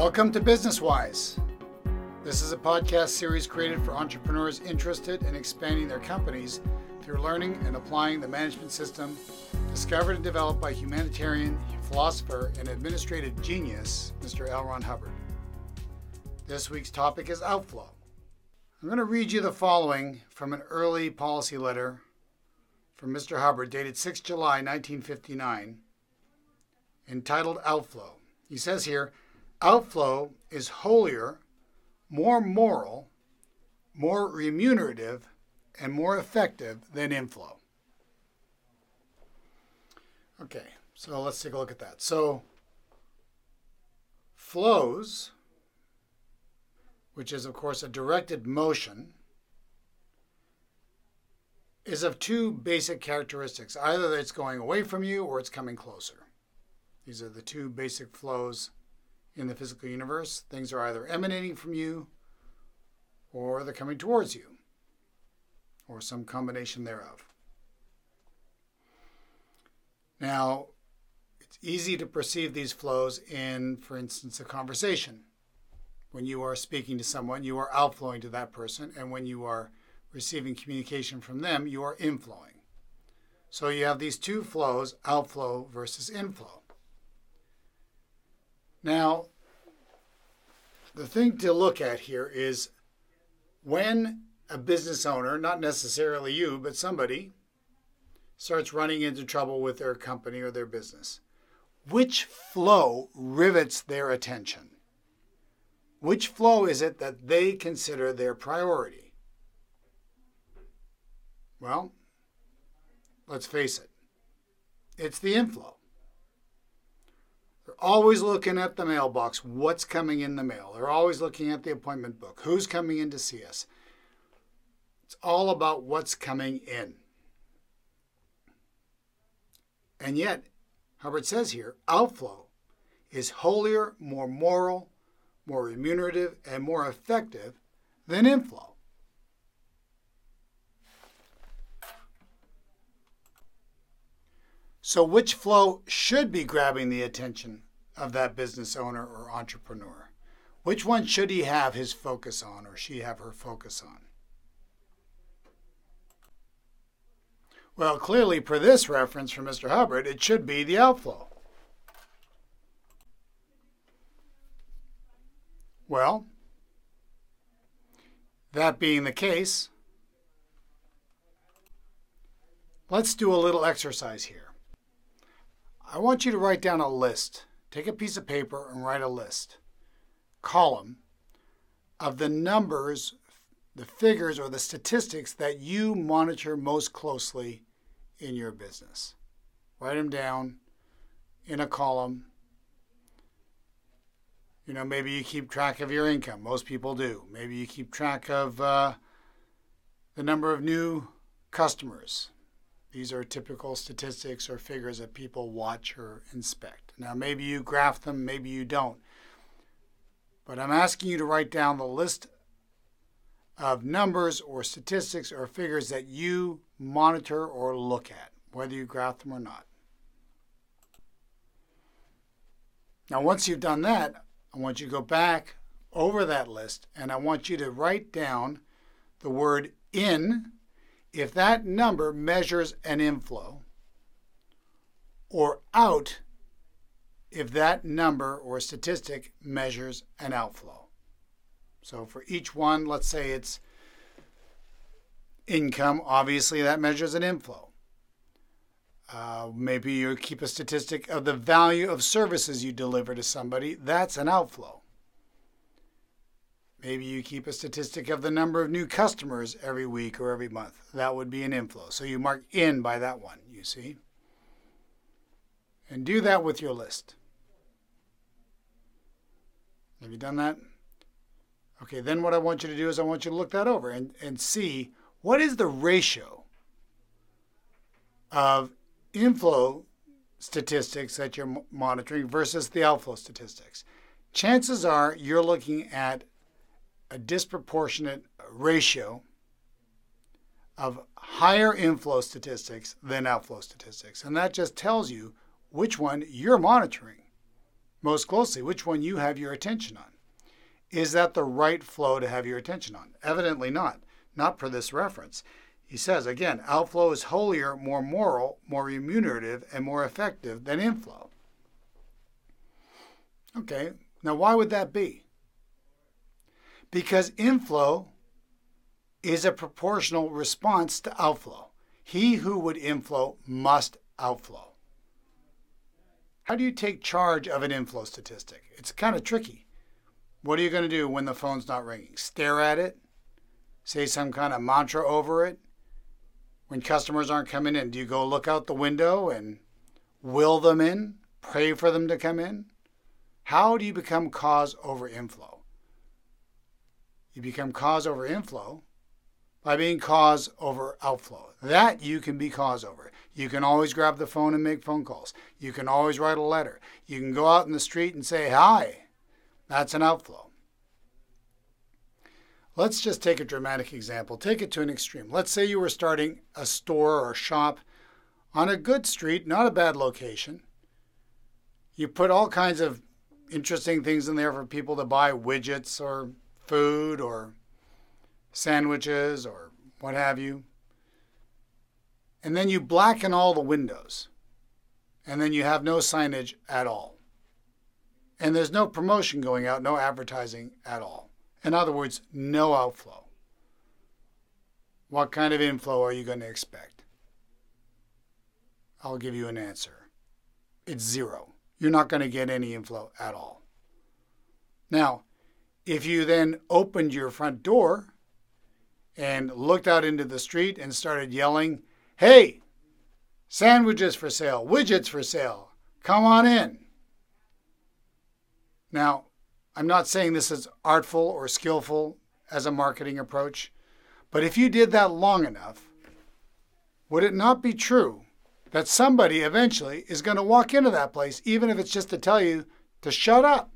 Welcome to Business Wise. This is a podcast series created for entrepreneurs interested in expanding their companies through learning and applying the management system discovered and developed by humanitarian, philosopher, and administrative genius, Mr. L. Ron Hubbard. This week's topic is outflow. I'm going to read you the following from an early policy letter from Mr. Hubbard dated 6 July 1959 entitled Outflow. He says here, Outflow is holier, more moral, more remunerative, and more effective than inflow. Okay, so let's take a look at that. So, flows, which is, of course, a directed motion, is of two basic characteristics either it's going away from you or it's coming closer. These are the two basic flows in the physical universe. Things are either emanating from you or they're coming towards you, or some combination thereof. Now, it's easy to perceive these flows in, for instance, a conversation. When you are speaking to someone, you are outflowing to that person, and when you are receiving communication from them, you are inflowing. So you have these two flows outflow versus inflow. Now, the thing to look at here is when a business owner, not necessarily you, but somebody, starts running into trouble with their company or their business, which flow rivets their attention? Which flow is it that they consider their priority? Well, let's face it, it's the inflow. Always looking at the mailbox, what's coming in the mail. They're always looking at the appointment book, who's coming in to see us. It's all about what's coming in. And yet, Hubbard says here, outflow is holier, more moral, more remunerative, and more effective than inflow. So, which flow should be grabbing the attention of that business owner or entrepreneur? Which one should he have his focus on or she have her focus on? Well, clearly, per this reference from Mr. Hubbard, it should be the outflow. Well, that being the case, let's do a little exercise here. I want you to write down a list. Take a piece of paper and write a list, column, of the numbers, the figures, or the statistics that you monitor most closely in your business. Write them down in a column. You know, maybe you keep track of your income. Most people do. Maybe you keep track of uh, the number of new customers. These are typical statistics or figures that people watch or inspect. Now, maybe you graph them, maybe you don't. But I'm asking you to write down the list of numbers or statistics or figures that you monitor or look at, whether you graph them or not. Now, once you've done that, I want you to go back over that list and I want you to write down the word in if that number measures an inflow, or out if that number or statistic measures an outflow. So for each one, let's say it's income, obviously that measures an inflow. Uh, maybe you keep a statistic of the value of services you deliver to somebody, that's an outflow. Maybe you keep a statistic of the number of new customers every week or every month. That would be an inflow. So you mark in by that one, you see. And do that with your list. Have you done that? Okay, then what I want you to do is I want you to look that over and, and see what is the ratio of inflow statistics that you're monitoring versus the outflow statistics. Chances are you're looking at a disproportionate ratio of higher inflow statistics than outflow statistics. And that just tells you which one you're monitoring. Most closely, which one you have your attention on. Is that the right flow to have your attention on? Evidently not, not for this reference. He says again, outflow is holier, more moral, more remunerative, and more effective than inflow. Okay, now why would that be? Because inflow is a proportional response to outflow. He who would inflow must outflow. How do you take charge of an inflow statistic? It's kind of tricky. What are you going to do when the phone's not ringing? Stare at it? Say some kind of mantra over it? When customers aren't coming in, do you go look out the window and will them in? Pray for them to come in? How do you become cause over inflow? You become cause over inflow by being cause over outflow. That you can be cause over. You can always grab the phone and make phone calls. You can always write a letter. You can go out in the street and say hi. That's an outflow. Let's just take a dramatic example. Take it to an extreme. Let's say you were starting a store or shop on a good street, not a bad location. You put all kinds of interesting things in there for people to buy widgets or food or sandwiches or what have you. And then you blacken all the windows. And then you have no signage at all. And there's no promotion going out, no advertising at all. In other words, no outflow. What kind of inflow are you going to expect? I'll give you an answer. It's zero. You're not going to get any inflow at all. Now, if you then opened your front door and looked out into the street and started yelling, Hey, sandwiches for sale, widgets for sale, come on in. Now, I'm not saying this is artful or skillful as a marketing approach, but if you did that long enough, would it not be true that somebody eventually is going to walk into that place, even if it's just to tell you to shut up?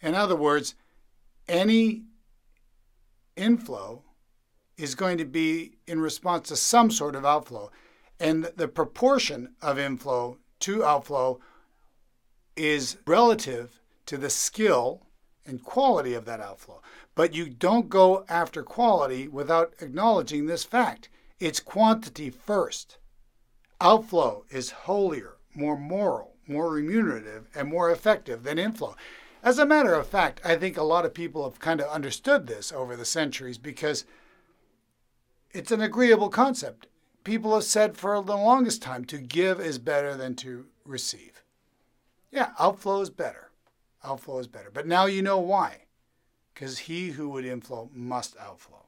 In other words, any inflow is going to be in response to some sort of outflow. And the proportion of inflow to outflow is relative to the skill and quality of that outflow. But you don't go after quality without acknowledging this fact. It's quantity first. Outflow is holier, more moral, more remunerative, and more effective than inflow. As a matter of fact, I think a lot of people have kind of understood this over the centuries because it's an agreeable concept. People have said for the longest time to give is better than to receive. Yeah, outflow is better. Outflow is better. But now you know why. Because he who would inflow must outflow.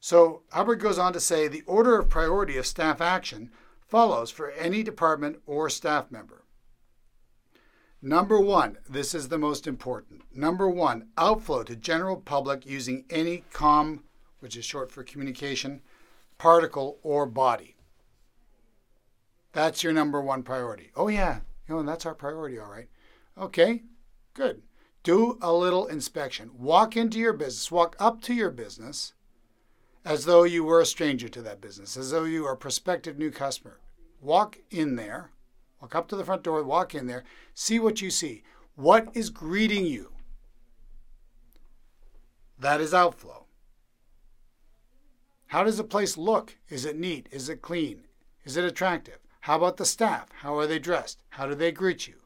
So Hubbard goes on to say the order of priority of staff action follows for any department or staff member. Number one, this is the most important. Number one, outflow to general public using any com, which is short for communication, particle, or body. That's your number one priority. Oh, yeah, you know, that's our priority, all right. Okay, good. Do a little inspection. Walk into your business, walk up to your business as though you were a stranger to that business, as though you are a prospective new customer. Walk in there, walk up to the front door, walk in there, see what you see. What is greeting you? That is outflow. How does the place look? Is it neat? Is it clean? Is it attractive? How about the staff? How are they dressed? How do they greet you?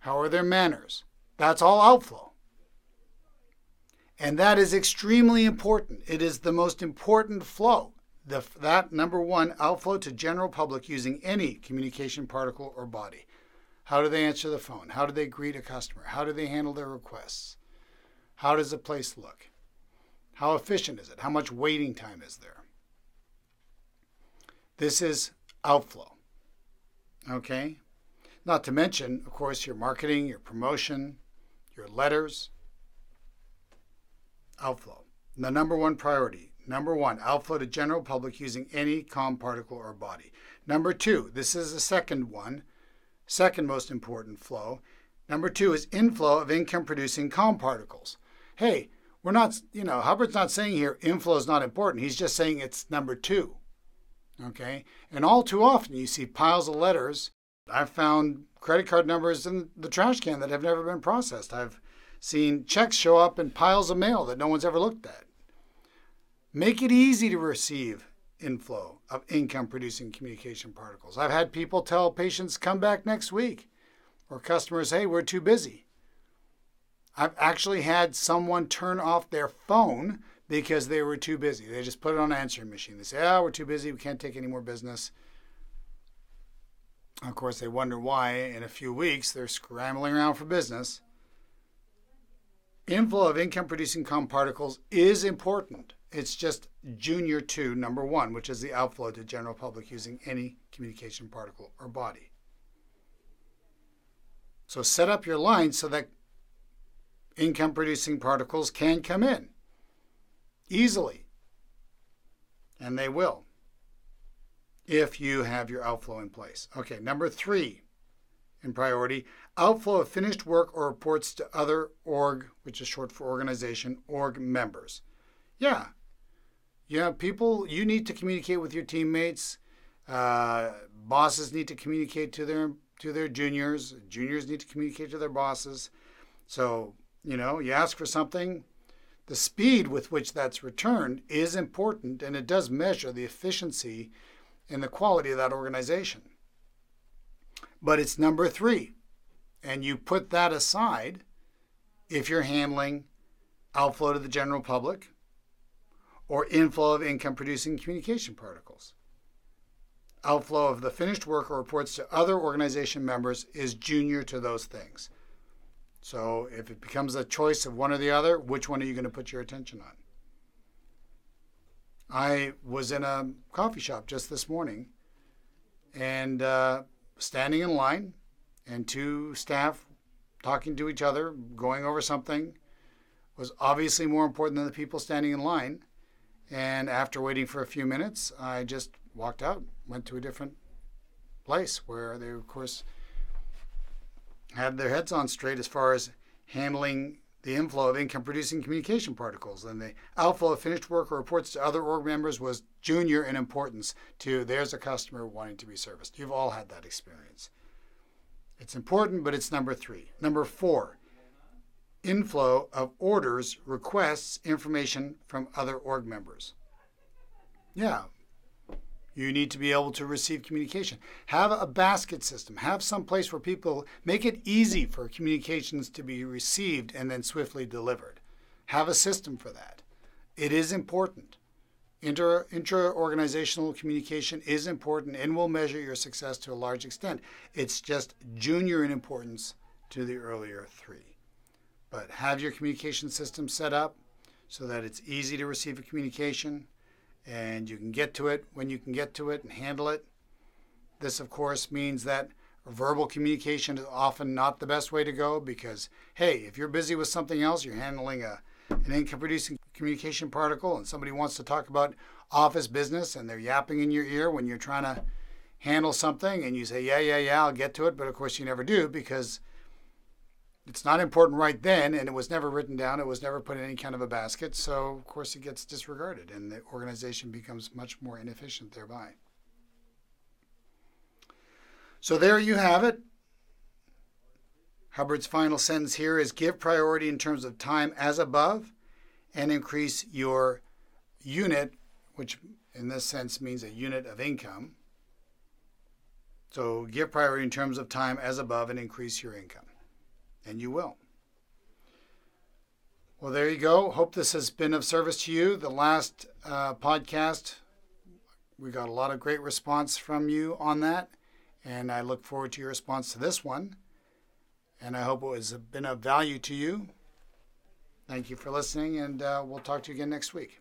How are their manners? That's all outflow. And that is extremely important. It is the most important flow. The, that number one, outflow to general public using any communication particle or body. How do they answer the phone? How do they greet a customer? How do they handle their requests? How does the place look? How efficient is it? How much waiting time is there? This is outflow. Okay? Not to mention, of course, your marketing, your promotion, your letters. Outflow. The number one priority. Number one, outflow to general public using any com particle or body. Number two, this is the second one, second most important flow. Number two is inflow of income producing com particles. Hey, we're not, you know, Hubbard's not saying here inflow is not important. He's just saying it's number two. Okay? And all too often you see piles of letters I've found credit card numbers in the trash can that have never been processed. I've seen checks show up in piles of mail that no one's ever looked at. Make it easy to receive inflow of income producing communication particles. I've had people tell patients, come back next week, or customers, hey, we're too busy. I've actually had someone turn off their phone because they were too busy. They just put it on an answering machine. They say, oh, we're too busy. We can't take any more business. Of course, they wonder why in a few weeks they're scrambling around for business. Inflow of income producing com particles is important. It's just junior to number one, which is the outflow to general public using any communication particle or body. So set up your line so that income producing particles can come in easily. And they will if you have your outflow in place. Okay, number three in priority outflow of finished work or reports to other org, which is short for organization, org members. Yeah. Yeah, people, you need to communicate with your teammates. Uh, bosses need to communicate to their to their juniors. Juniors need to communicate to their bosses. So, you know, you ask for something, the speed with which that's returned is important and it does measure the efficiency and the quality of that organization. But it's number three. And you put that aside if you're handling outflow to the general public or inflow of income producing communication particles. Outflow of the finished work or reports to other organization members is junior to those things. So if it becomes a choice of one or the other, which one are you going to put your attention on? I was in a coffee shop just this morning and uh, standing in line, and two staff talking to each other, going over something, was obviously more important than the people standing in line. And after waiting for a few minutes, I just walked out, went to a different place where they, of course, had their heads on straight as far as handling the inflow of income producing communication particles. And the outflow of finished work or reports to other org members was junior in importance to there's a customer wanting to be serviced. You've all had that experience. It's important, but it's number three. Number four, inflow of orders, requests, information from other org members. Yeah, you need to be able to receive communication. Have a basket system. Have some place where people make it easy for communications to be received and then swiftly delivered. Have a system for that. It is important. Inter, intra-organizational communication is important and will measure your success to a large extent. It's just junior in importance to the earlier three. But have your communication system set up so that it's easy to receive a communication and you can get to it when you can get to it and handle it. This, of course, means that verbal communication is often not the best way to go because, hey, if you're busy with something else, you're handling a, an income producing communication particle, and somebody wants to talk about office business and they're yapping in your ear when you're trying to handle something, and you say, yeah, yeah, yeah, I'll get to it, but of course you never do because it's not important right then, and it was never written down. It was never put in any kind of a basket. So, of course, it gets disregarded, and the organization becomes much more inefficient thereby. So, there you have it. Hubbard's final sentence here is give priority in terms of time as above and increase your unit, which in this sense means a unit of income. So, give priority in terms of time as above and increase your income and you will. Well, there you go. Hope this has been of service to you. The last uh, podcast, we got a lot of great response from you on that, and I look forward to your response to this one. And I hope it has been of value to you. Thank you for listening, and uh, we'll talk to you again next week.